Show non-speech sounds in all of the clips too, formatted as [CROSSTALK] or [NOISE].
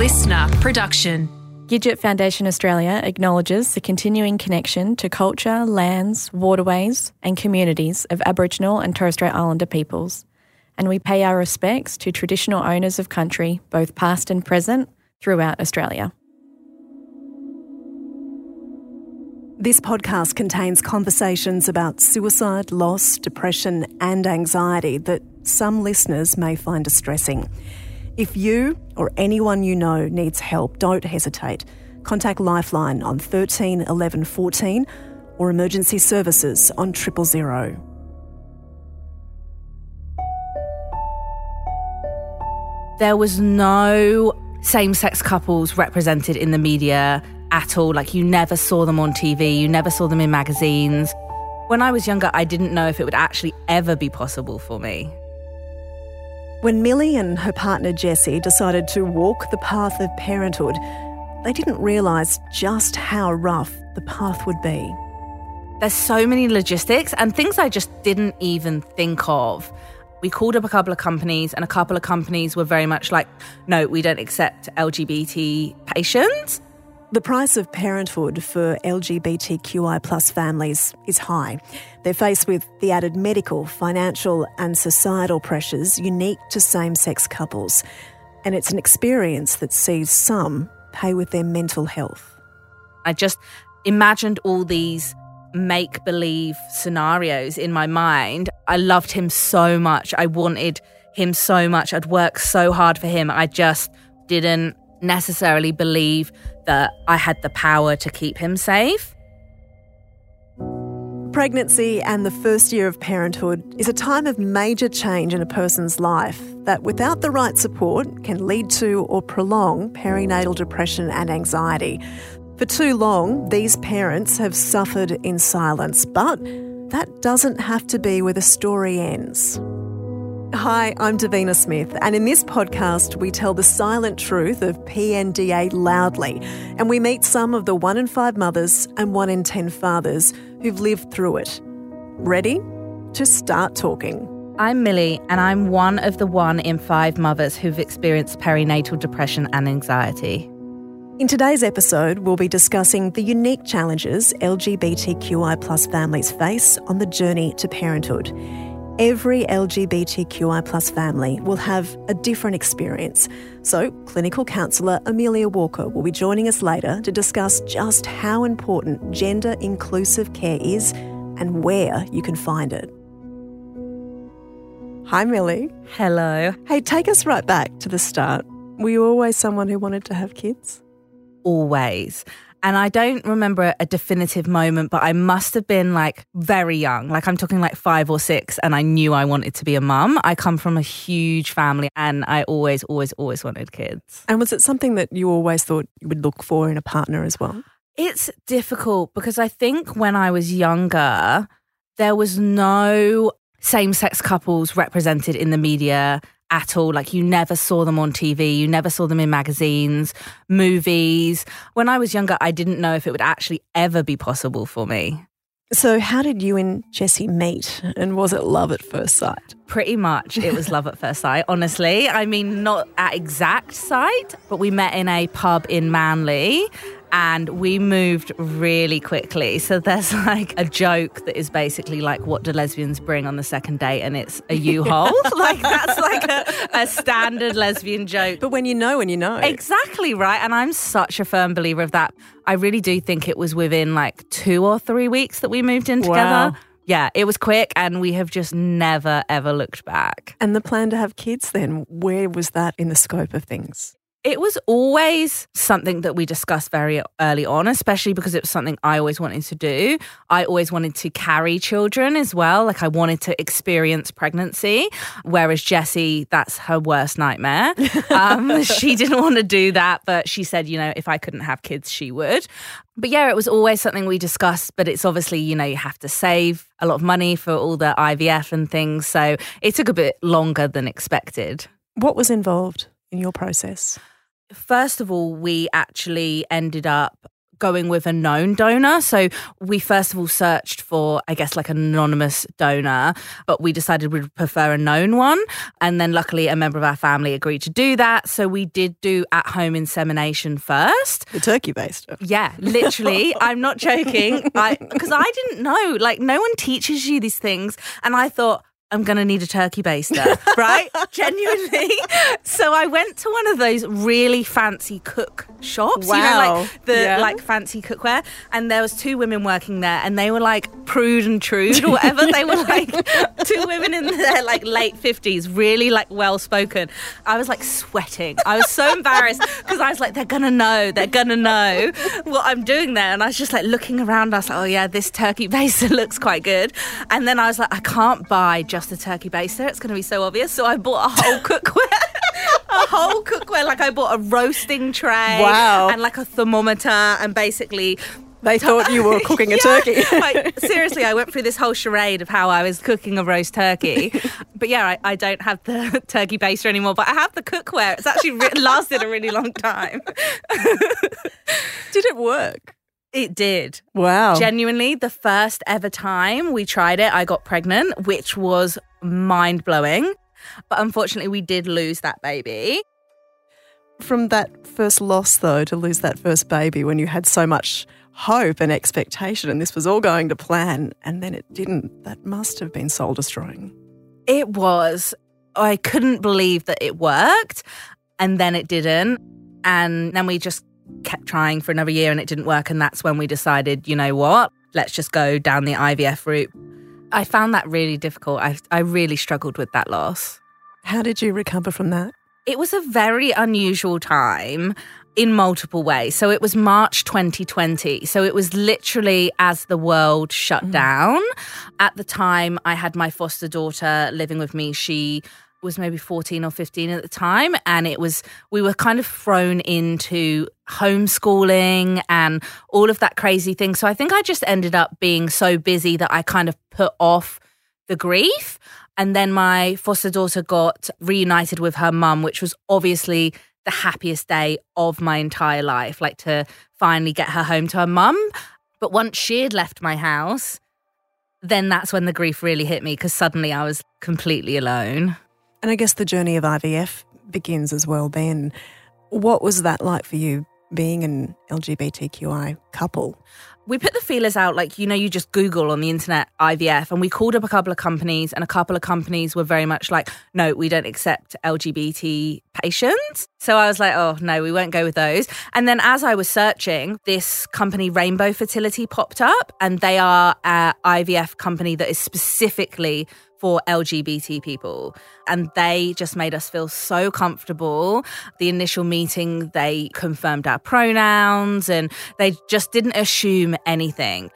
listener production. Gidget Foundation Australia acknowledges the continuing connection to culture, lands, waterways, and communities of Aboriginal and Torres Strait Islander peoples, and we pay our respects to traditional owners of country, both past and present, throughout Australia. This podcast contains conversations about suicide, loss, depression, and anxiety that some listeners may find distressing. If you or anyone you know needs help, don't hesitate. Contact Lifeline on 13 11 14 or emergency services on triple zero. There was no same sex couples represented in the media at all. Like, you never saw them on TV, you never saw them in magazines. When I was younger, I didn't know if it would actually ever be possible for me. When Millie and her partner Jessie decided to walk the path of parenthood, they didn't realise just how rough the path would be. There's so many logistics and things I just didn't even think of. We called up a couple of companies, and a couple of companies were very much like, no, we don't accept LGBT patients. The price of parenthood for LGBTQI plus families is high. They're faced with the added medical, financial, and societal pressures unique to same sex couples. And it's an experience that sees some pay with their mental health. I just imagined all these make believe scenarios in my mind. I loved him so much. I wanted him so much. I'd worked so hard for him. I just didn't necessarily believe that I had the power to keep him safe. Pregnancy and the first year of parenthood is a time of major change in a person's life that, without the right support, can lead to or prolong perinatal depression and anxiety. For too long, these parents have suffered in silence, but that doesn't have to be where the story ends. Hi, I'm Davina Smith, and in this podcast, we tell the silent truth of PNDA loudly, and we meet some of the one in five mothers and one in ten fathers who've lived through it. Ready to start talking? I'm Millie, and I'm one of the one in five mothers who've experienced perinatal depression and anxiety. In today's episode, we'll be discussing the unique challenges LGBTQI plus families face on the journey to parenthood. Every LGBTQI plus family will have a different experience. So, clinical counsellor Amelia Walker will be joining us later to discuss just how important gender inclusive care is and where you can find it. Hi, Millie. Hello. Hey, take us right back to the start. Were you always someone who wanted to have kids? Always. And I don't remember a definitive moment, but I must have been like very young. Like I'm talking like five or six, and I knew I wanted to be a mum. I come from a huge family and I always, always, always wanted kids. And was it something that you always thought you would look for in a partner as well? It's difficult because I think when I was younger, there was no same sex couples represented in the media at all. Like you never saw them on TV, you never saw them in magazines, movies. When I was younger, I didn't know if it would actually ever be possible for me. So, how did you and Jesse meet? And was it love at first sight? Pretty much, it was love at first sight, honestly. I mean, not at exact sight, but we met in a pub in Manly and we moved really quickly. So there's [LAUGHS] like a joke that is basically like, what do lesbians bring on the second date? And it's a [LAUGHS] U-Haul. [LAUGHS] like that's like a, a, standard lesbian joke. But when you know, when you know. Exactly right. And I'm such a firm believer of that. I really do think it was within like two or three weeks that we moved in together. Wow. Yeah, it was quick and we have just never ever looked back. And the plan to have kids then, where was that in the scope of things? It was always something that we discussed very early on, especially because it was something I always wanted to do. I always wanted to carry children as well. Like I wanted to experience pregnancy, whereas Jessie, that's her worst nightmare. [LAUGHS] Um, she didn't want to do that, but she said, you know, if I couldn't have kids, she would. But yeah, it was always something we discussed, but it's obviously, you know, you have to save a lot of money for all the IVF and things. So it took a bit longer than expected. What was involved in your process? First of all, we actually ended up going with a known donor. So we first of all searched for, I guess, like an anonymous donor, but we decided we'd prefer a known one. And then luckily a member of our family agreed to do that. So we did do at home insemination first. The turkey based. Yeah, literally. [LAUGHS] I'm not joking. I because I didn't know. Like no one teaches you these things. And I thought, I'm going to need a turkey baster, [LAUGHS] right? Genuinely. So I went to one of those really fancy cook shops, you know, like the Yeah. like fancy cookware. And there was two women working there and they were like prude and trude or whatever. they were like [LAUGHS] two women in their like late 50s, really like well spoken. I was like sweating. I was so embarrassed because I was like, they're going to know, they're going to know what I'm doing there. And I was just like looking around. I was like, oh yeah, this turkey [LAUGHS] baster looks quite good. And then I was like, I can't buy just a turkey baster. It's going to be so obvious. So I bought a whole [LAUGHS] cookware. A whole cookware, like I bought a roasting tray, Wow. and like a thermometer, and basically They thought you were cooking a [LAUGHS] Yeah. turkey. [LAUGHS] like, seriously, I went through this whole charade of how I was cooking a roast turkey. But yeah, I, I don't have the turkey baster anymore, but I have the cookware. It's actually re- lasted a really long time. Did it work? It did. Wow. Genuinely, the first ever time we tried it, I got pregnant, which was mind blowing. But unfortunately, we did lose that baby. From that first loss, though, to lose that first baby when you had so much hope and expectation and this was all going to plan and then it didn't, that must have been soul destroying. It was. I couldn't believe that it worked. And then it didn't. And then we just kept trying for another year and it didn't work. And that's when we decided, you know what? Let's just go down the IVF route. I found that really difficult. I, I really struggled with that loss. How did you recover from that? It was a very unusual time in multiple ways. So it was March 2020. So it was literally as the world shut mm-hmm. down. At the time, I had my foster daughter living with me. She was maybe 14 or 15 at the time and it was we were kind of thrown into homeschooling and all of that crazy thing so i think i just ended up being so busy that i kind of put off the grief. And then my foster daughter got reunited with her mum, which was obviously the happiest day of my entire life, like to finally get her home to her mum. But once she had left my house, then that's when the grief really hit me because suddenly I was completely alone. And I guess the journey of IVF begins as well then. What was that like for you being an LGBTQI couple? we put the feelers out like you know you just google on the internet ivf and we called up a couple of companies and a couple of companies were very much like no we don't accept lgbt patients so i was like oh no we won't go with those and then as i was searching this company rainbow fertility popped up and they are an ivf company that is specifically for LGBT people. And they just made us feel so comfortable. The initial meeting, they confirmed our pronouns and they just didn't assume anything.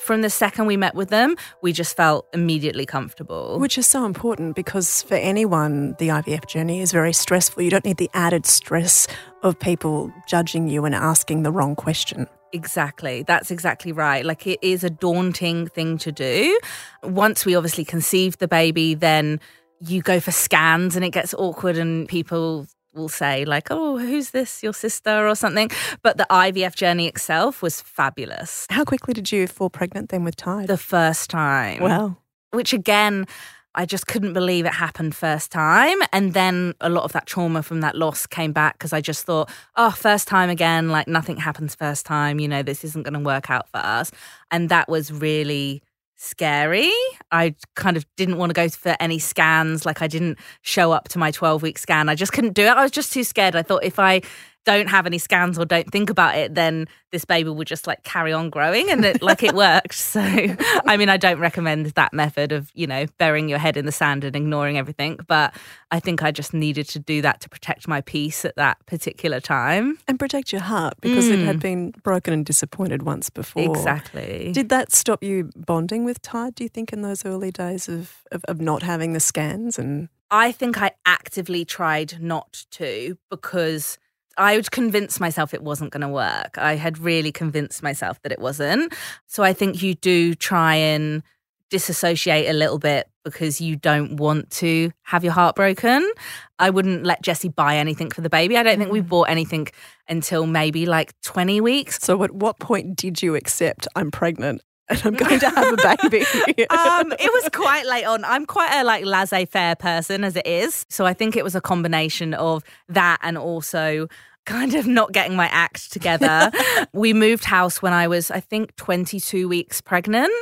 From the second we met with them, we just felt immediately comfortable. Which is so important because for anyone, the IVF journey is very stressful. You don't need the added stress of people judging you and asking the wrong question. Exactly. That's exactly right. Like it is a daunting thing to do. Once we obviously conceive the baby, then you go for scans and it gets awkward and people will say like, "Oh, who's this? Your sister or something?" But the IVF journey itself was fabulous. How quickly did you fall pregnant then with Tide? The first time. wow. which again I just couldn't believe it happened first time. And then a lot of that trauma from that loss came back because I just thought, oh, first time again, like nothing happens first time. You know, this isn't going to work out for us. And that was really scary. I kind of didn't want to go for any scans. Like I didn't show up to my 12 week scan. I just couldn't do it. I was just too scared. I thought if I don't have any scans or don't think about it, then this baby will just like carry on growing and it like it worked. [LAUGHS] So I mean I don't recommend that method of, you know, burying your head in the sand and ignoring everything. But I think I just needed to do that to protect my peace at that particular time. And protect your heart because it had mm. been broken and disappointed once before. Exactly. Did that stop you bonding with Tide, do you think, in those early days of, of, of not having the scans? And I think I actively tried not to because I would convince myself it wasn't going to work. I had really convinced myself that it wasn't. So I think you do try and disassociate a little bit because you don't want to have your heart broken. I wouldn't let Jesse buy anything for the baby. I don't think we mm. bought anything until maybe like 20 weeks. So, at what point did you accept I'm pregnant? And I'm going to have a baby. [LAUGHS] um, it was quite late on. I'm quite a like laissez-faire person as it is, so I think it was a combination of that and also kind of not getting my act together. [LAUGHS] we moved house when I was, I think, 22 weeks pregnant.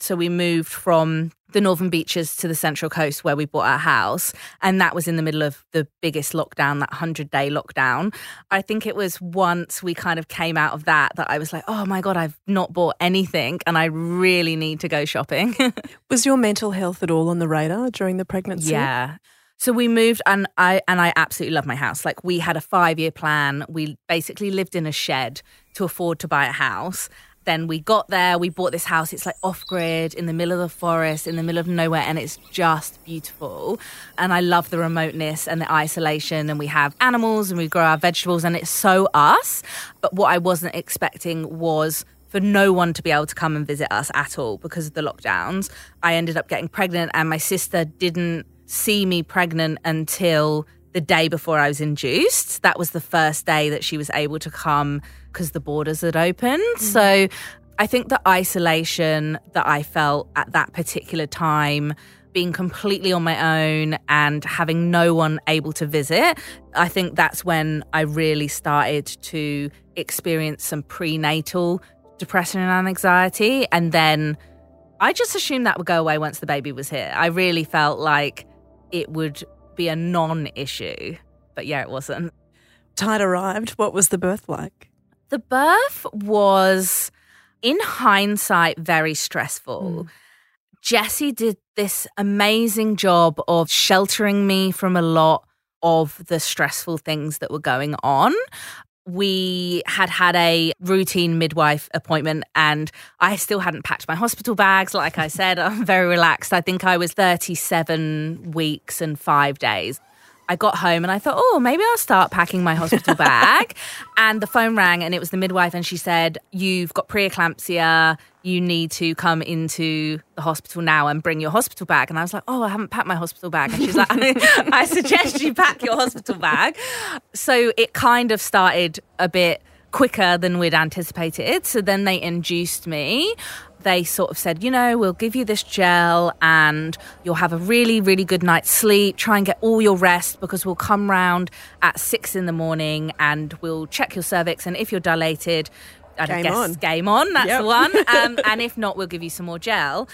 So we moved from the northern beaches to the central coast where we bought our house. And that was in the middle of the biggest lockdown, that 100 day lockdown. I think it was once we kind of came out of that that I was like, oh my God, I've not bought anything and I really need to go shopping. [LAUGHS] was your mental health at all on the radar during the pregnancy? Yeah. So we moved and I and I absolutely love my house. Like we had a 5-year plan. We basically lived in a shed to afford to buy a house. Then we got there, we bought this house. It's like off grid in the middle of the forest, in the middle of nowhere, and it's just beautiful. And I love the remoteness and the isolation. And we have animals and we grow our vegetables, and it's so us. But what I wasn't expecting was for no one to be able to come and visit us at all because of the lockdowns. I ended up getting pregnant, and my sister didn't see me pregnant until the day before I was induced. That was the first day that she was able to come because the borders had opened. Mm-hmm. So I think the isolation that I felt at that particular time, being completely on my own and having no one able to visit, I think that's when I really started to experience some prenatal depression and anxiety. And then I just assumed that would go away once the baby was here. I really felt like it would be a non issue. But yeah, it wasn't. Tide arrived. What was the birth like? The birth was, in hindsight, very stressful. Mm. Jesse did this amazing job of sheltering me from a lot of the stressful things that were going on we had had a routine midwife appointment and I still hadn't packed my hospital bags. Like I said, [LAUGHS] I'm very relaxed. I think I was 37 weeks and five days. I got home and I thought, oh, maybe I'll start packing my hospital bag. [LAUGHS] and the phone rang and it was the midwife and she said, You've got preeclampsia. You need to come into the hospital now and bring your hospital bag. And I was like, Oh, I haven't packed my hospital bag. And she's like, [LAUGHS] I suggest you pack your hospital bag. So it kind of started a bit quicker than we'd anticipated. So then they induced me they sort of said, you know, we'll give you this gel and you'll have a really, really good night's sleep. Try and get all your rest because we'll come round at six in the morning and we'll check your cervix. And if you're dilated, I game guess on. game on, that's yep. the one. [LAUGHS] Um, and if not, we'll give you some more gel.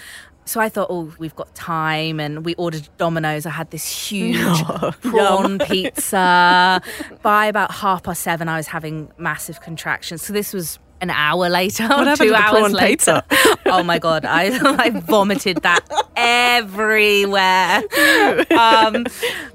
So I thought, oh, we've got time, and we ordered Domino's. I had this huge [LAUGHS] oh, prawn [LAUGHS] pizza. By about half past seven, I was having massive contractions. So this was an hour later, what two hours later. oh my god, I I vomited that everywhere. Um,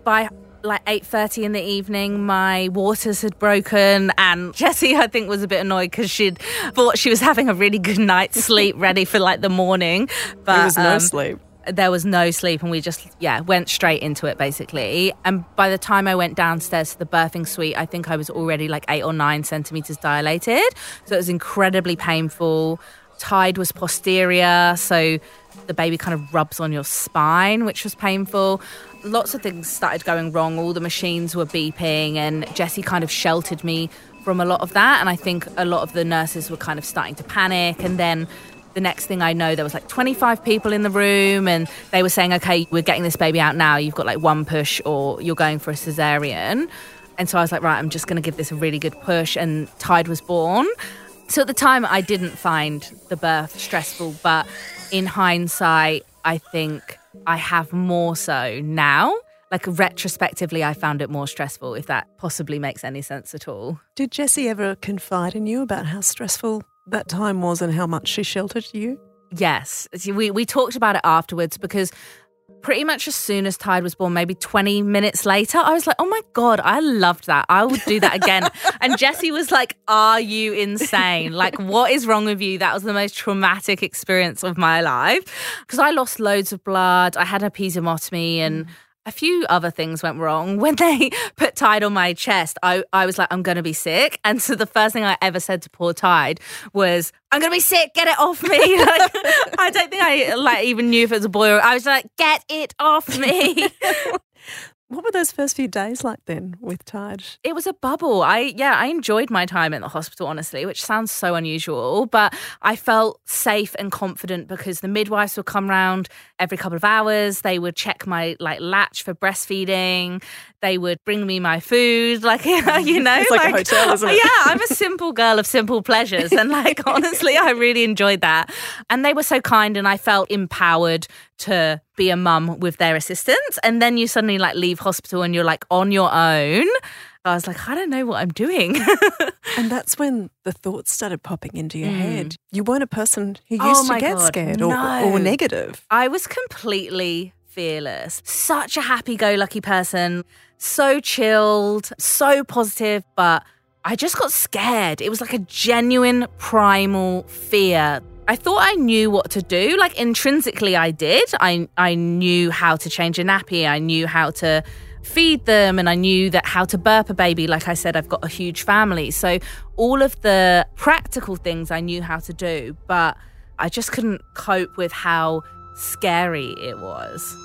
by like 8.30 in the evening my waters had broken and [LAUGHS] jessie i think was a bit annoyed because she'd thought she was having a really good night's [LAUGHS] sleep ready for like the morning. But there was no um, sleep. there was no sleep and we just yeah went straight into it basically. And by the time i went downstairs to the birthing suite i think i was already like eight or nine centimeters dilated. So it was incredibly painful. Tide was posterior so the baby kind of rubs on your spine which was painful lots of things started going wrong all the machines were beeping and jesse kind of sheltered me from a lot of that and i think a lot of the nurses were kind of starting to panic and then the next thing I know, there was like 25 people in the room, and they were saying, "Okay, we're getting this baby out now. You've got like one push, or you're going for a cesarean." And so I was like, "Right, I'm just going to give this a really good push." And Tide was born. So at the time, I didn't find the birth stressful, but in hindsight, I think I have more so now. Like retrospectively, I found it more stressful, if that possibly makes any sense at all. Did Jesse ever confide in you about how stressful that time was and how much she sheltered you? Yes. We, we talked about it afterwards because pretty much as soon as Tide was born, maybe 20 minutes later, I was like, oh my God, I loved that. I would do that again. [LAUGHS] and Jesse was like, are you insane? Like, what is wrong with you? That was the most traumatic experience of my life because I lost loads of blood. I had a episiotomy and. Mm. A few other things went wrong. [LAUGHS] When they put Tide on my chest, I, I was like, I'm going to be sick. And so the first thing I ever said to poor Tide was, I'm going to be sick. Get it off me. [LAUGHS] Like, I don't think I like even knew if it was a boy or I was like, get it off me. [LAUGHS] What were those first few days like then with Tide? It was a bubble. I yeah, I enjoyed my time in the hospital honestly, which sounds so unusual, but I felt safe and confident because the midwives would come round every couple of hours. They would check my like latch for breastfeeding. They would bring me my food, like [LAUGHS] you know, [LAUGHS] it's like, like a hotel, isn't it? Yeah, I'm a simple girl of simple pleasures, and like [LAUGHS] honestly, I really enjoyed that. And they were so kind, and I felt empowered to be a mum with their assistance. And then you suddenly like leave hospital and you're like on your own. I was like, I don't know what I'm doing. [LAUGHS] and that's when the thoughts started popping into your mm. head. You weren't a person who oh used oh to get God, scared or, no. or negative. I was completely fearless, such a happy go lucky person, so chilled, so positive, but I just got scared. It was like a genuine primal fear I thought I knew what to do. Like intrinsically, I did. I I knew how to change a nappy. I knew how to feed them, and I knew that how to burp a baby. Like I said, I've got a huge family, so all of the practical things I knew how to do, but I just couldn't cope with how scary it was.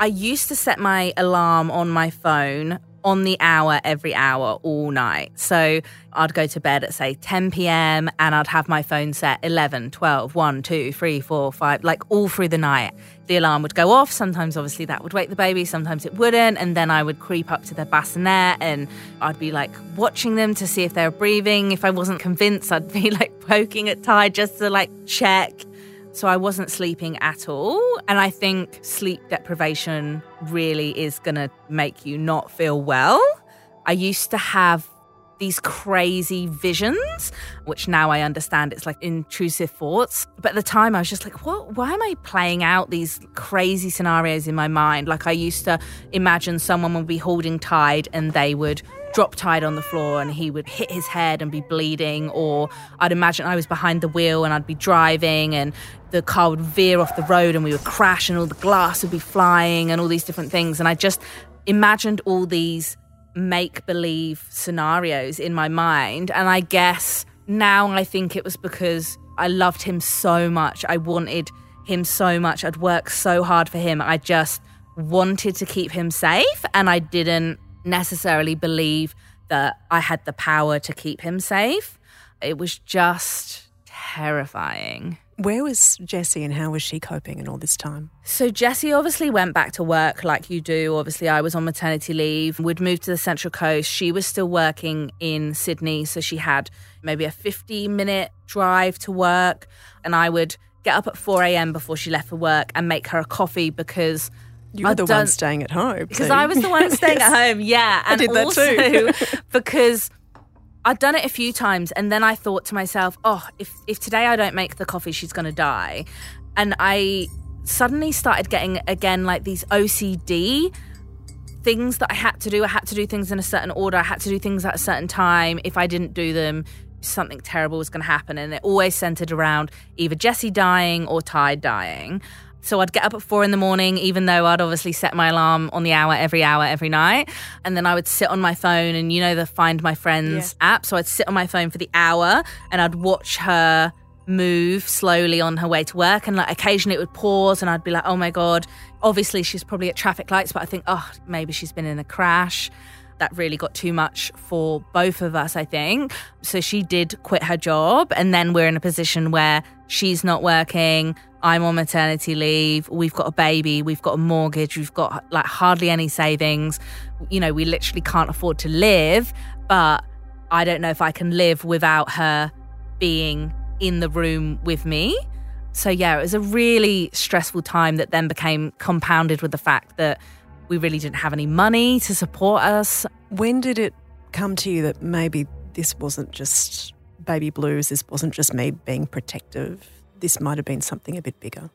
I used to set my alarm on my phone on the hour every hour all night. So I'd go to bed at say 10 p.m. and I'd have my phone set 11, 12, 1, 2, 3, 4, 5, like all through the night. The alarm would go off. Sometimes, obviously, that would wake the baby, sometimes it wouldn't. And then I would creep up to their bassinet and I'd be like watching them to see if they were breathing. If I wasn't convinced, I'd be like poking at Tide just to like check. So I wasn't sleeping at all. And I think sleep deprivation really is going to make you not feel well. I used to have these crazy visions, which now I understand it's like intrusive thoughts. But at the time, I was just like, what? Why am I playing out these crazy scenarios in my mind? Like, I used to imagine someone would be holding Tide and they would drop tied on the floor and he would hit his head and be bleeding. Or I'd imagine I was behind the wheel and I'd be driving and the car would veer off the road and we would crash and all the glass would be flying and all these different things. And I just imagined all these make believe scenarios in my mind. And I guess now I think it was because I loved him so much. I wanted him so much. I'd worked so hard for him. I just wanted to keep him safe. And I didn't necessarily believe that I had the power to keep him safe. It was just terrifying. Where was Jessie and how was she coping in all this time? So, Jessie obviously went back to work like you do. Obviously, I was on maternity leave. We'd moved to the Central Coast. She was still working in Sydney. So, she had maybe a 50 minute drive to work. And I would get up at 4 a.m. before she left for work and make her a coffee because. You were I'd the done, one staying at home. Because I was the one staying yes. at home, yeah. [LAUGHS] And I did that also too. [LAUGHS] because I'd done it a few times and then I thought to myself, oh, if, if today I don't make the coffee, she's going to die. And I suddenly started getting, again, like these OCD things that I had to do. I had to do things in a certain order. I had to do things at a certain time. If I didn't do them, something terrible was going to happen. And it always centered around either Jesse dying or Tide dying. So I'd get up at four in the morning, even though I'd obviously set my alarm on the hour every hour, every night. And then I would sit on my phone and, you know, the Find My Friends yeah. app. So I'd sit on my phone for the hour and I'd watch her move slowly on her way to work. And like occasionally it would pause and I'd be like, oh my God, obviously she's probably at traffic lights, but I think, oh, maybe she's been in a crash that really got too much for both of us, I think. So she did quit her job. And then we're in a position where she's not working. I'm on maternity leave. We've got a baby. We've got a mortgage. We've got like hardly any savings. You know, we literally can't afford to live. But I don't know if I can live without her being in the room with me. So, yeah, it was a really stressful time that then became compounded with the fact that we really didn't have any money to support us. When did it come to you that maybe this wasn't just baby blues, this wasn't just me being protective, this might have been something a bit bigger?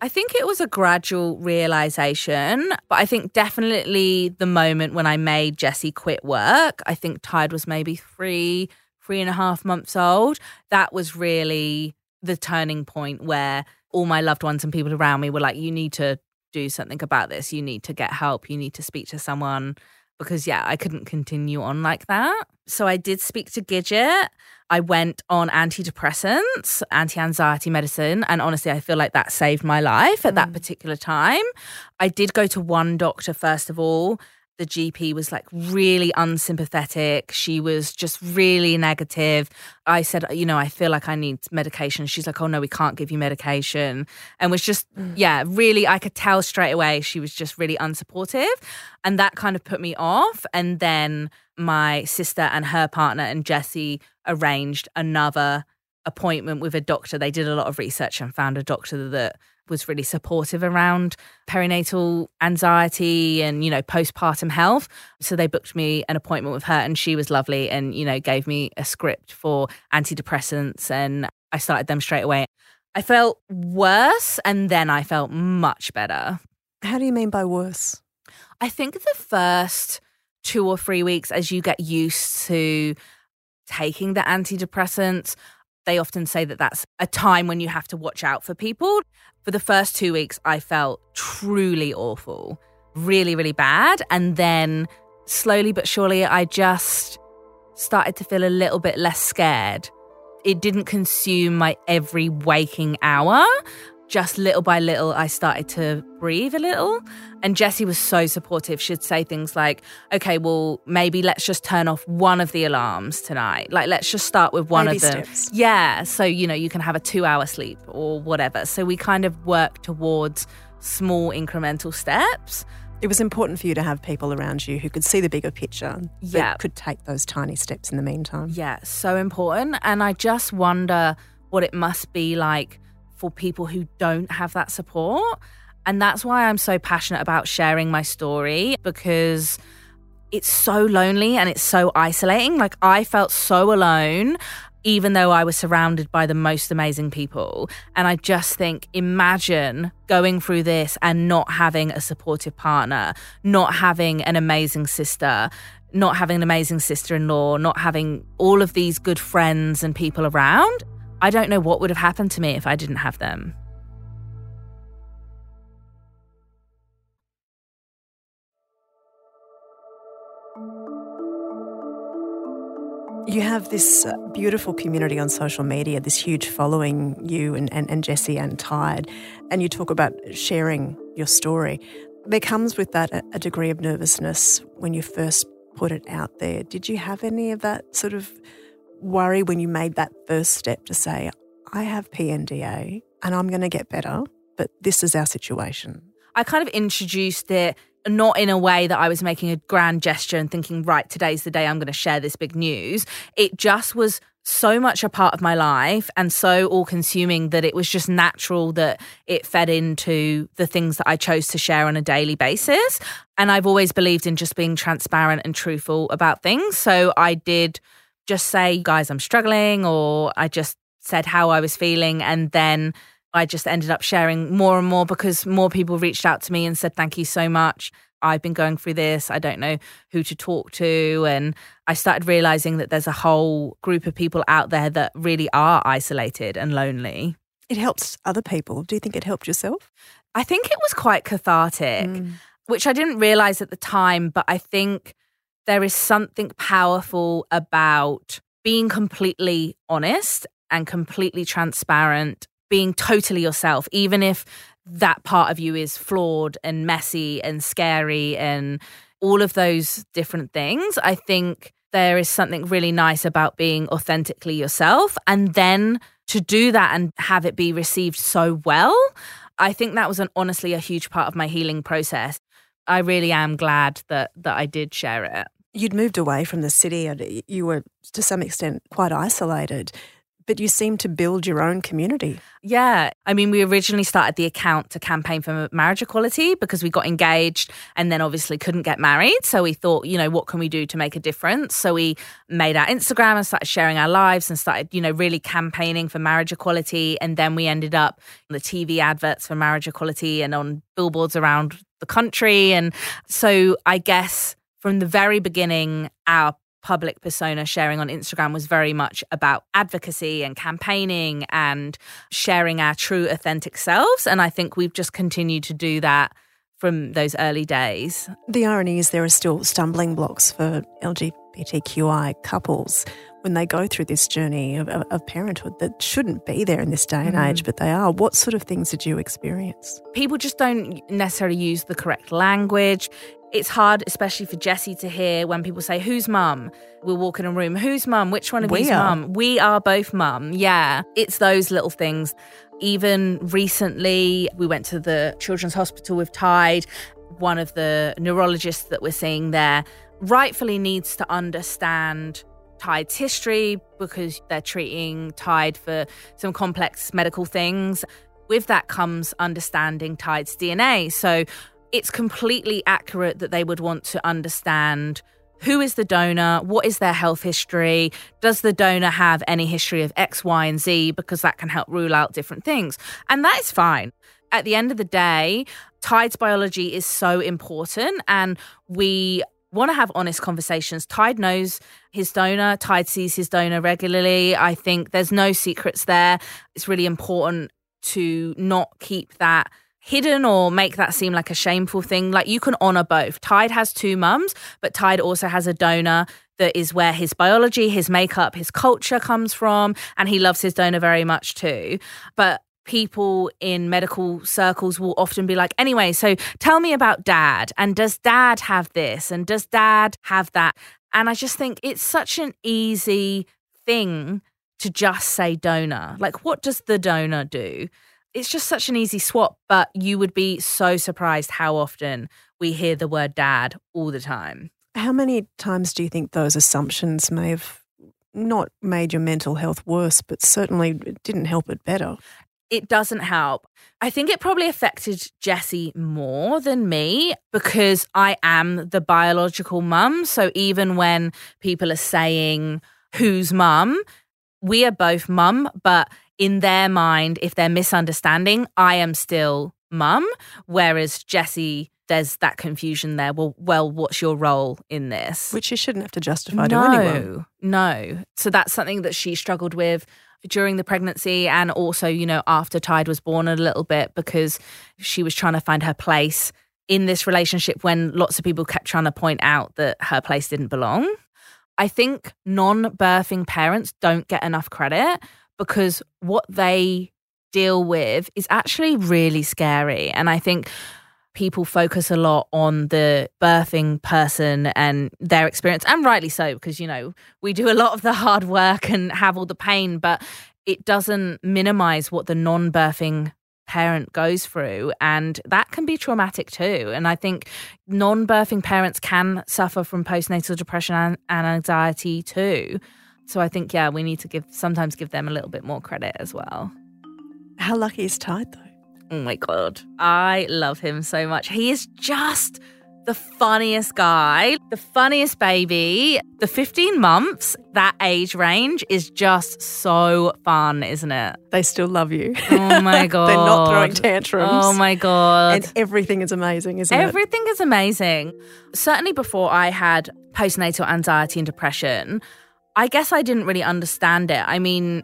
I think it was a gradual realization, but I think definitely the moment when I made Jesse quit work, I think Tide was maybe three, three and a half months old. That was really the turning point where all my loved ones and people around me were like, you need to do something about this. You need to get help. You need to speak to someone because, yeah, I couldn't continue on like that. So I did speak to Gidget. I went on antidepressants, anti anxiety medicine. And honestly, I feel like that saved my life at that mm. particular time. I did go to one doctor, first of all, the GP was like really unsympathetic. She was just really negative. I said, you know, I feel like I need medication. She's like, oh no, we can't give you medication. And was just, mm. yeah, really, I could tell straight away she was just really unsupportive. And that kind of put me off. And then my sister and her partner and Jesse arranged another appointment with a doctor. They did a lot of research and found a doctor that was really supportive around perinatal anxiety and you know postpartum health. So they booked me an appointment with her and she was lovely and you know gave me a script for antidepressants and I started them straight away. I felt worse and then I felt much better. How do you mean by worse? I think the first 2 or 3 weeks as you get used to taking the antidepressants they often say that that's a time when you have to watch out for people. For the first two weeks, I felt truly awful, really, really bad. And then slowly but surely, I just started to feel a little bit less scared. It didn't consume my every waking hour just little by little, I started to breathe a little. And Jessie was so supportive. She'd say things like, okay, well, maybe let's just turn off one of the alarms tonight. Like, let's just start with one Baby of them. Steps. Yeah. So, you know, you can have a two hour sleep or whatever. So we kind of work towards small incremental steps. It was important for you to have people around you who could see the bigger picture. Yeah. Could take those tiny steps in the meantime. Yeah. So important. And I just wonder what it must be like for people who don't have that support. And that's why I'm so passionate about sharing my story because it's so lonely and it's so isolating. Like, I felt so alone, even though I was surrounded by the most amazing people. And I just think, imagine going through this and not having a supportive partner, not having an amazing sister, not having an amazing sister in law, not having all of these good friends and people around. I don't know what would have happened to me if I didn't have them. You have this uh, beautiful community on social media, this huge following, you and, and, and Jesse and Tide, and you talk about sharing your story. There comes with that a, a degree of nervousness when you first put it out there. Did you have any of that sort of worry when you made that first step to say, I have PNDA and I'm going to get better, but this is our situation? I kind of introduced it not in a way that I was making a grand gesture and thinking, right, today's the day I'm going to share this big news. It just was so much a part of my life and so all consuming that it was just natural that it fed into the things that I chose to share on a daily basis. And I've always believed in just being transparent and truthful about things. So I did just say, guys, I'm struggling, or I just said how I was feeling. And then I just ended up sharing more and more because more people reached out to me and said, thank you so much. I've been going through this. I don't know who to talk to. And I started realizing that there's a whole group of people out there that really are isolated and lonely. It helps other people. Do you think it helped yourself? I think it was quite cathartic, mm. which I didn't realize at the time, but I think there is something powerful about being completely honest and completely transparent, being totally yourself, even if that part of you is flawed and messy and scary and all of those different things. I think there is something really nice about being authentically yourself and then to do that and have it be received so well. I think that was an honestly a huge part of my healing process. I really am glad that that I did share it. You'd moved away from the city and you were to some extent quite isolated but you seem to build your own community. Yeah. I mean, we originally started the account to campaign for marriage equality because we got engaged and then obviously couldn't get married. So we thought, you know, what can we do to make a difference? So we made our Instagram and started sharing our lives and started, you know, really campaigning for marriage equality. And then we ended up on the TV adverts for marriage equality and on billboards around the country. And so I guess from the very beginning, our public persona sharing on Instagram was very much about advocacy and campaigning and sharing our true, authentic selves. And I think we've just continued to do that from those early days. The irony is there are still stumbling blocks for LGBTQI couples when they go through this journey of, of, of parenthood that shouldn't be there in this day and Mm. age, but they are. What sort of things did you experience? People just don't necessarily use the correct language. It's hard, especially for Jesse, to hear when people say, Who's mum? We'll walk in a room. Who's mum? Which one of We you's mum? We are both mum. Yeah. It's those little things. Even recently, we went to the Children's Hospital with Tide. One of the neurologists that we're seeing there rightfully needs to understand Tide's history because they're treating Tide for some complex medical things. With that comes understanding Tide's DNA. So it's completely accurate that they would want to understand who is the donor, what is their health history, does the donor have any history of X, Y, and Z, because that can help rule out different things. And that is fine. At the end of the day, Tide's biology is so important, and we want to have honest conversations. Tide knows his donor, Tide sees his donor regularly. I think there's no secrets there. It's really important to not keep that hidden or make that seem like a shameful thing. Like you can honor both. Tide has two mums, but Tide also has a donor that is where his biology, his makeup, his culture comes from, and he loves his donor very much too. But people in medical circles will often be like, anyway, so tell me about dad. And does dad have this? And does dad have that? And I just think it's such an easy thing to just say donor. Like, what does the donor do? It's just such an easy swap, but you would be so surprised how often we hear the word dad all the time. How many times do you think those assumptions may have not made your mental health worse, but certainly didn't help it better? it doesn't help. I think it probably affected Jessie more than me because I am the biological mum. So even when people are saying who's mum, we are both mum, but in their mind, if they're misunderstanding, I am still mum. Whereas Jessie, there's that confusion there. Well, well, what's your role in this? Which you shouldn't have to justify to anyone. no. So that's something that she struggled with during the pregnancy and also, you know, after Tide was born a little bit because she was trying to find her place in this relationship when lots of people kept trying to point out that her place didn't belong. I think non birthing parents don't get enough credit because what they deal with is actually really scary. And I think people focus a lot on the birthing person and their experience, and rightly so, because, you know, we do a lot of the hard work and have all the pain, but it doesn't minimize what the non birthing parent goes through. And that can be traumatic too. And i think non-birthing parents can suffer from postnatal depression and, and anxiety too so i think yeah we need to give sometimes give them a little bit more credit as well How lucky is Tide, though? Oh my god. I love him so much. He is just the funniest guy, the funniest baby. The 15 months, that age range is just so fun, isn't it? They still love you. Oh my god. [LAUGHS] They're not throwing tantrums. Oh my god. And everything is amazing, isn't it? Everything is amazing. Certainly before I had postnatal anxiety and depression, I guess I didn't really understand it. I mean,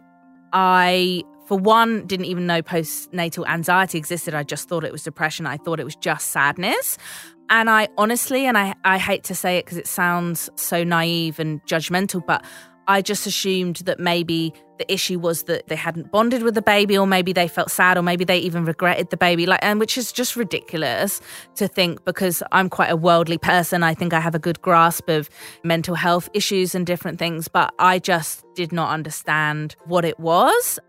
I for one didn't even know postnatal anxiety existed. I just thought it was depression. I thought it was just sadness. And I honestly, and I, I hate to say it because it sounds so naive and judgmental, but I just assumed that maybe the issue was that they hadn't bonded with the baby, or maybe they felt sad, or maybe they even regretted the baby. Like, and which is just ridiculous to think because I'm quite a worldly person. I think I have a good grasp of mental health issues and different things, but I just did not understand what it was.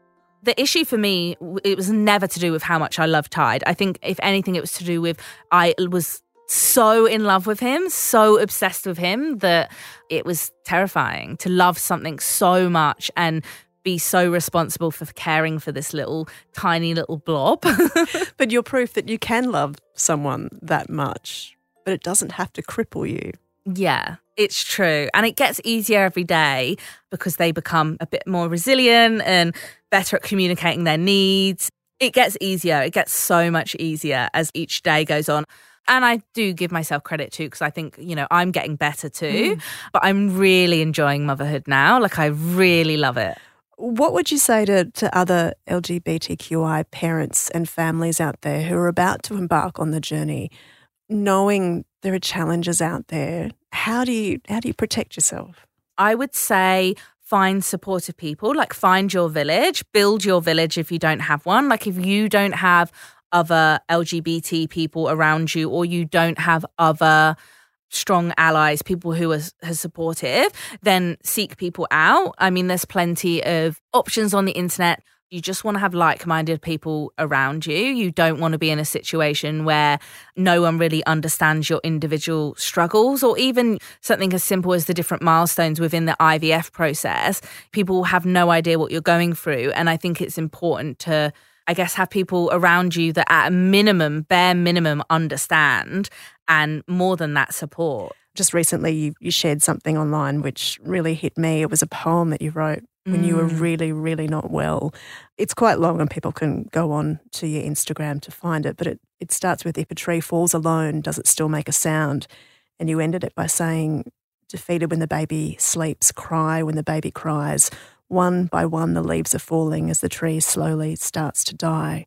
The issue for me, it was never to do with how much I love Tide. I think, if anything, it was to do with I was so in love with him, so obsessed with him that it was terrifying to love something so much and be so responsible for caring for this little tiny little blob. [LAUGHS] But you're proof that you can love someone that much, but it doesn't have to cripple you. yeah, it's true. And it gets easier every day because they become a bit more resilient and better at communicating their needs. It gets easier. It gets so much easier as each day goes on. And I do give myself credit too, because I think, you know, I'm getting better too. Mm. But I'm really enjoying motherhood now. Like, I really love it. What would you say to, to other LGBTQI parents and families out there who are about to embark on the journey knowing there are challenges out there, how do you how do you protect yourself? I would say find supportive people, like find your village, build your village if you don't have one. Like if you don't have other LGBT people around you or you don't have other strong allies, people who are, are supportive, then seek people out. I mean, there's plenty of options on the internet. You just want to have like minded people around you. You don't want to be in a situation where no one really understands your individual struggles, or even something as simple as the different milestones within the IVF process. People have no idea what you're going through. And I think it's important to I guess, have people around you that at a minimum, bare minimum, understand and more than that support. Just recently, you, you shared something online which really hit me. It was a poem that you wrote when mm. you were mm. really, really not well. It's quite long and people can go on to your Instagram to find it, but it, it starts with If a tree falls alone, does it still make a sound? And you ended it by saying, Defeated when the baby sleeps, cry when the baby cries. One by one, the leaves are falling as the tree slowly starts to die.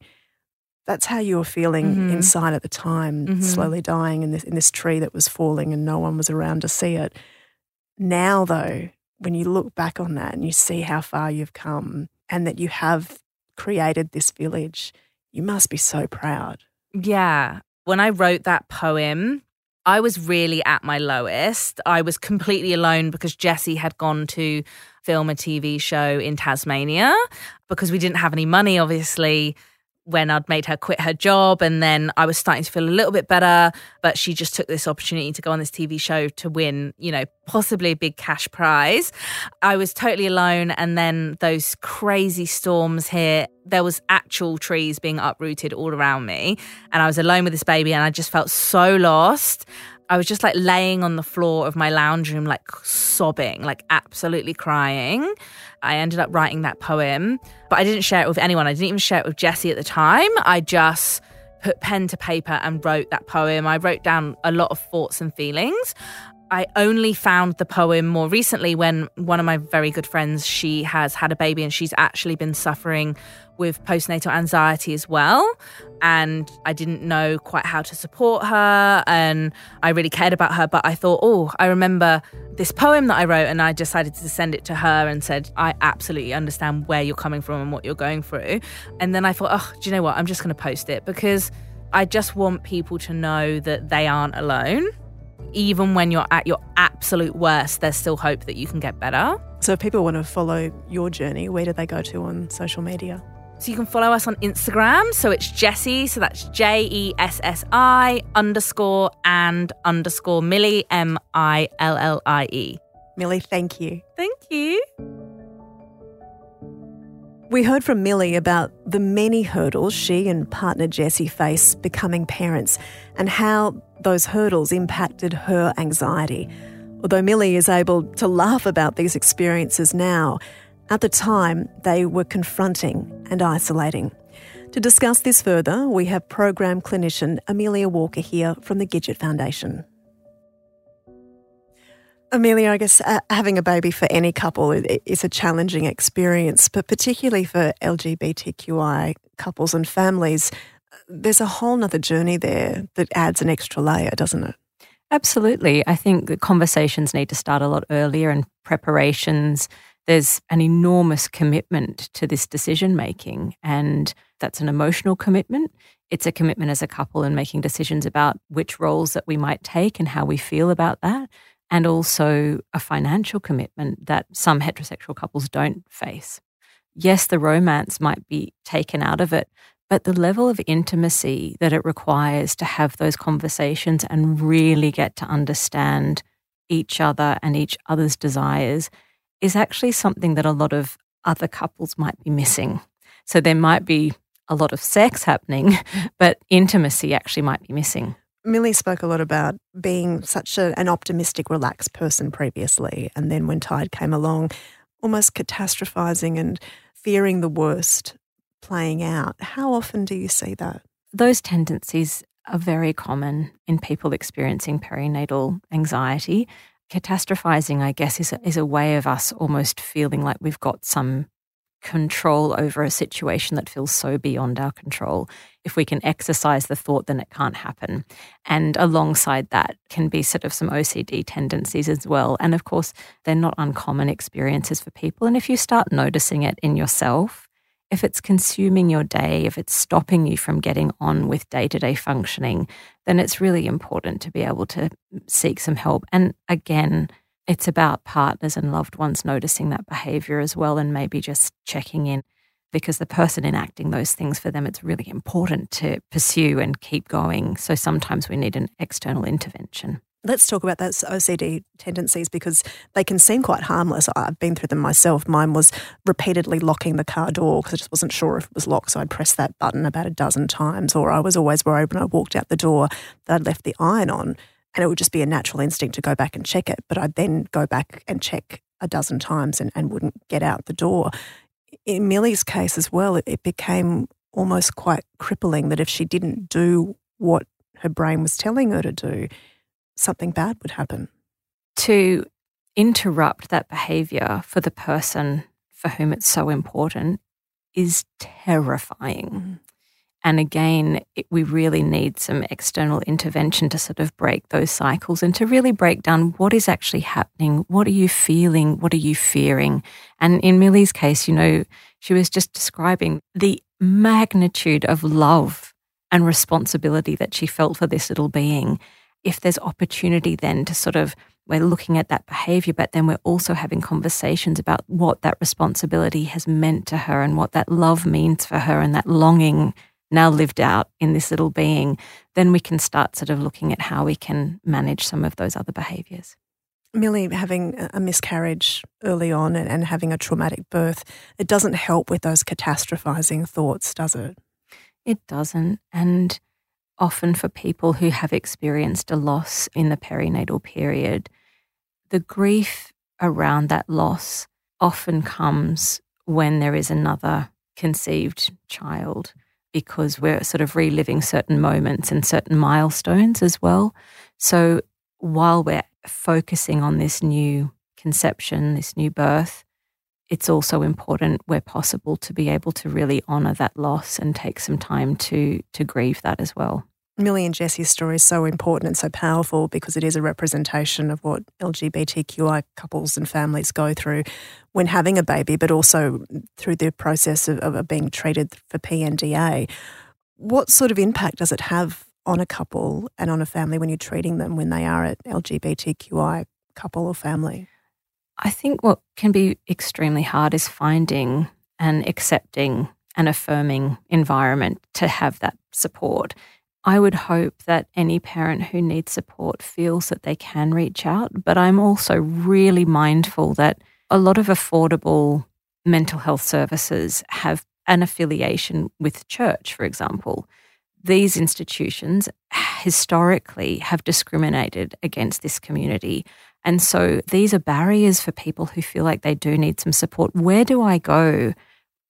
That's how you were feeling mm-hmm. inside at the time, mm-hmm. slowly dying in this, in this tree that was falling and no one was around to see it. Now, though, when you look back on that and you see how far you've come and that you have created this village, you must be so proud. Yeah. When I wrote that poem, I was really at my lowest. I was completely alone because Jesse had gone to film a TV show in Tasmania because we didn't have any money, obviously when I'd made her quit her job. And then I was starting to feel a little bit better. But she just took this opportunity to go on this TV show to win, you know, possibly a big cash prize. I was totally alone. And then those crazy storms here, there was actual trees being uprooted all around me. And I was alone with this baby and I just felt so lost. I was just like laying on the floor of my lounge room, like sobbing, like absolutely crying. I ended up writing that poem, but I didn't share it with anyone. I didn't even share it with Jesse at the time. I just put pen to paper and wrote that poem. I wrote down a lot of thoughts and feelings. I only found the poem more recently when one of my very good friends, she has had a baby and she's actually been suffering with postnatal anxiety as well. And I didn't know quite how to support her. And I really cared about her. But I thought, oh, I remember this poem that I wrote. And I decided to send it to her and said, I absolutely understand where you're coming from and what you're going through. And then I thought, oh, do you know what? I'm just going to post it because I just want people to know that they aren't alone even when you're at your absolute worst, there's still hope that you can get better. So, if people want to follow your journey, where do they go to on social media? So, you can follow us on Instagram. So, it's Jessie. So, that's J E S S I underscore and underscore Millie, M I L L I E. Millie, thank you. Thank you. We heard from Millie about the many hurdles she and partner Jesse face becoming parents and how those hurdles impacted her anxiety. Although Millie is able to laugh about these experiences now, at the time they were confronting and isolating. To discuss this further, we have program clinician Amelia Walker here from the Gidget Foundation. Amelia, I guess uh, having a baby for any couple is a challenging experience, but particularly for LGBTQI couples and families, there's a whole nother journey there that adds an extra layer, doesn't it? Absolutely. I think the conversations need to start a lot earlier and preparations. There's an enormous commitment to this decision making, and that's an emotional commitment. It's a commitment as a couple and making decisions about which roles that we might take and how we feel about that and also a financial commitment that some heterosexual couples don't face. Yes, the romance might be taken out of it, but the level of intimacy that it requires to have those conversations and really get to understand each other and each other's desires is actually something that a lot of other couples might be missing. So there might be a lot of sex happening, [LAUGHS] but intimacy actually might be missing. Millie spoke a lot about being such a, an optimistic, relaxed person previously. And then when Tide came along, almost catastrophizing and fearing the worst playing out. How often do you see that? Those tendencies are very common in people experiencing perinatal anxiety. Catastrophizing, I guess, is a, is a way of us almost feeling like we've got some control over a situation that feels so beyond our control. If we can exercise the thought, then it can't happen. And alongside that can be sort of some OCD tendencies as well. And of course, they're not uncommon experiences for people. And if you start noticing it in yourself, if it's consuming your day, if it's stopping you from getting on with day to day functioning, then it's really important to be able to seek some help. And again, it's about partners and loved ones noticing that behavior as well and maybe just checking in because the person enacting those things for them, it's really important to pursue and keep going. So sometimes we need an external intervention. Let's talk about those OCD tendencies because they can seem quite harmless. I've been through them myself. Mine was repeatedly locking the car door because I just wasn't sure if it was locked. So I'd press that button about a dozen times, or I was always worried when I walked out the door that I'd left the iron on and it would just be a natural instinct to go back and check it. But I'd then go back and check a dozen times and, and wouldn't get out the door. In Millie's case as well, it, it became almost quite crippling that if she didn't do what her brain was telling her to do, something bad would happen. To interrupt that behavior for the person for whom it's so important is terrifying. Mm-hmm. And again, it, we really need some external intervention to sort of break those cycles and to really break down what is actually happening. What are you feeling? What are you fearing? And in Millie's case, you know, she was just describing the magnitude of love and responsibility that she felt for this little being. If there's opportunity then to sort of we're looking at that behavior, but then we're also having conversations about what that responsibility has meant to her and what that love means for her and that longing now lived out in this little being, then we can start sort of looking at how we can manage some of those other behaviors. Millie, having a miscarriage early on and, and having a traumatic birth, it doesn't help with those catastrophizing thoughts, does it? It doesn't. And often for people who have experienced a loss in the perinatal period, the grief around that loss often comes when there is another conceived child because we're sort of reliving certain moments and certain milestones as well. So while we're focusing on this new conception, this new birth, it's also important where possible to be able to really honour that loss and take some time to to grieve that as well. Millie and Jessie's story is so important and so powerful because it is a representation of what LGBTQI couples and families go through when having a baby, but also through the process of, of being treated for PNDA. What sort of impact does it have on a couple and on a family when you're treating them when they are an LGBTQI couple or family? I think what can be extremely hard is finding and accepting an affirming environment to have that support I would hope that any parent who needs support feels that they can reach out. But I'm also really mindful that a lot of affordable mental health services have an affiliation with church, for example. These institutions historically have discriminated against this community. And so these are barriers for people who feel like they do need some support. Where do I go?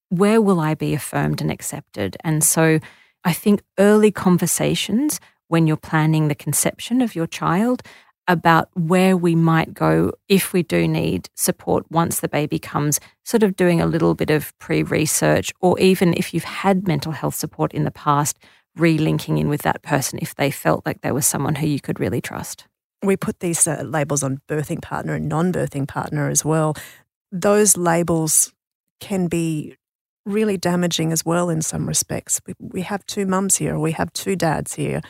Where will I be affirmed and accepted? And so I think early conversations when you're planning the conception of your child about where we might go if we do need support once the baby comes, sort of doing a little bit of pre research, or even if you've had mental health support in the past, relinking in with that person if they felt like there was someone who you could really trust. We put these uh, labels on birthing partner and non birthing partner as well. Those labels can be really damaging as well in some respects. We, we have two mums here, we have two dads here.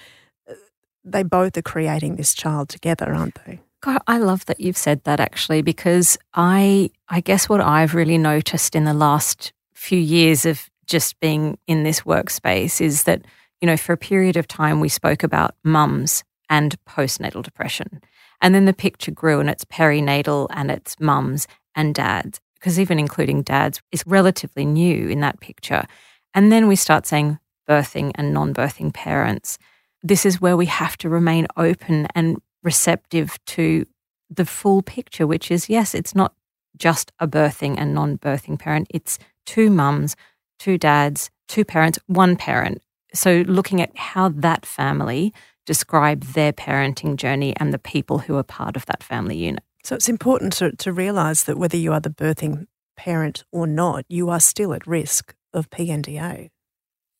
They both are creating this child together, aren't they? God, I love that you've said that actually, because I I guess what I've really noticed in the last few years of just being in this workspace is that, you know, for a period of time we spoke about mums and postnatal depression. And then the picture grew and it's perinatal and it's mums and dads because even including dads is relatively new in that picture. And then we start saying birthing and non birthing parents. This is where we have to remain open and receptive to the full picture, which is yes, it's not just a birthing and non birthing parent, it's two mums, two dads, two parents, one parent. So looking at how that family describe their parenting journey and the people who are part of that family unit. So it's important to, to realise that whether you are the birthing parent or not, you are still at risk of PNDA.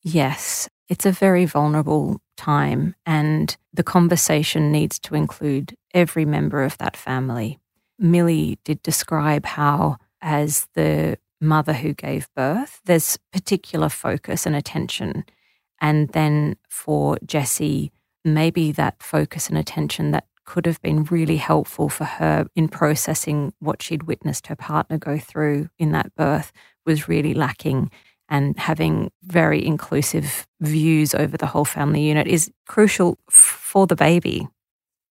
Yes, it's a very vulnerable time, and the conversation needs to include every member of that family. Millie did describe how, as the mother who gave birth, there's particular focus and attention. And then for Jessie, maybe that focus and attention that could have been really helpful for her in processing what she'd witnessed her partner go through in that birth was really lacking. And having very inclusive views over the whole family unit is crucial for the baby.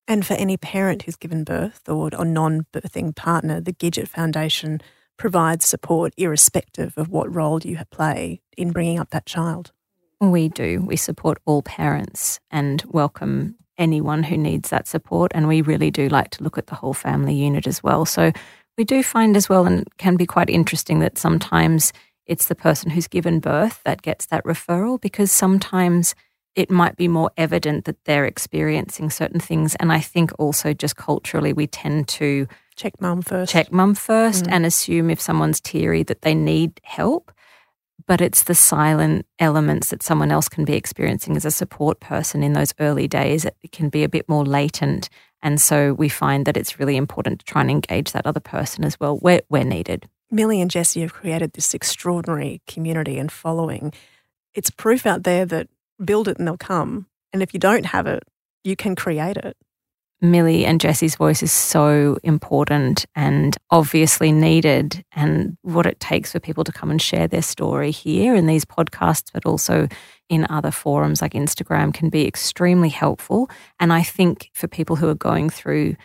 And for any parent who's given birth or a non birthing partner, the Gidget Foundation provides support irrespective of what role you play in bringing up that child. We do. We support all parents and welcome anyone who needs that support. And we really do like to look at the whole family unit as well. So we do find as well, and can be quite interesting, that sometimes it's the person who's given birth that gets that referral because sometimes it might be more evident that they're experiencing certain things. And I think also just culturally, we tend to check mum first. Check mum first mm. and assume if someone's teary that they need help. But it's the silent elements that someone else can be experiencing as a support person in those early days. It can be a bit more latent. And so we find that it's really important to try and engage that other person as well where, where needed. Millie and Jesse have created this extraordinary community and following. It's proof out there that build it and they'll come. And if you don't have it, you can create it. Millie and Jessie's voice is so important and obviously needed, and what it takes for people to come and share their story here in these podcasts, but also in other forums like Instagram, can be extremely helpful. And I think for people who are going through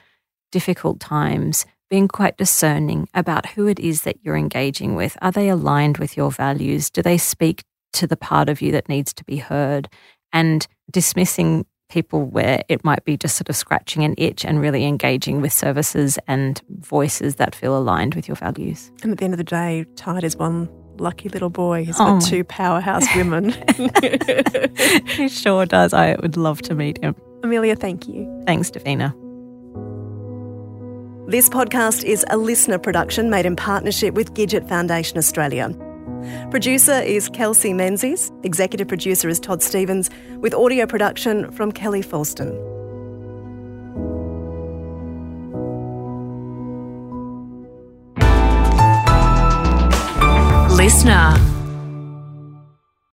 difficult times, being quite discerning about who it is that you're engaging with. Are they aligned with your values? Do they speak to the part of you that needs to be heard? And dismissing people where it might be just sort of scratching an itch and really engaging with services and voices that feel aligned with your values. And at the end of the day, Tide is one lucky little boy. He's got oh two powerhouse women. [LAUGHS] he sure does. I would love to meet him. Amelia, thank you. Thanks, Davina. This podcast is a listener production made in partnership with Gidget Foundation Australia. Producer is Kelsey Menzies. Executive producer is Todd Stevens, with audio production from Kelli Foulstone. Listener.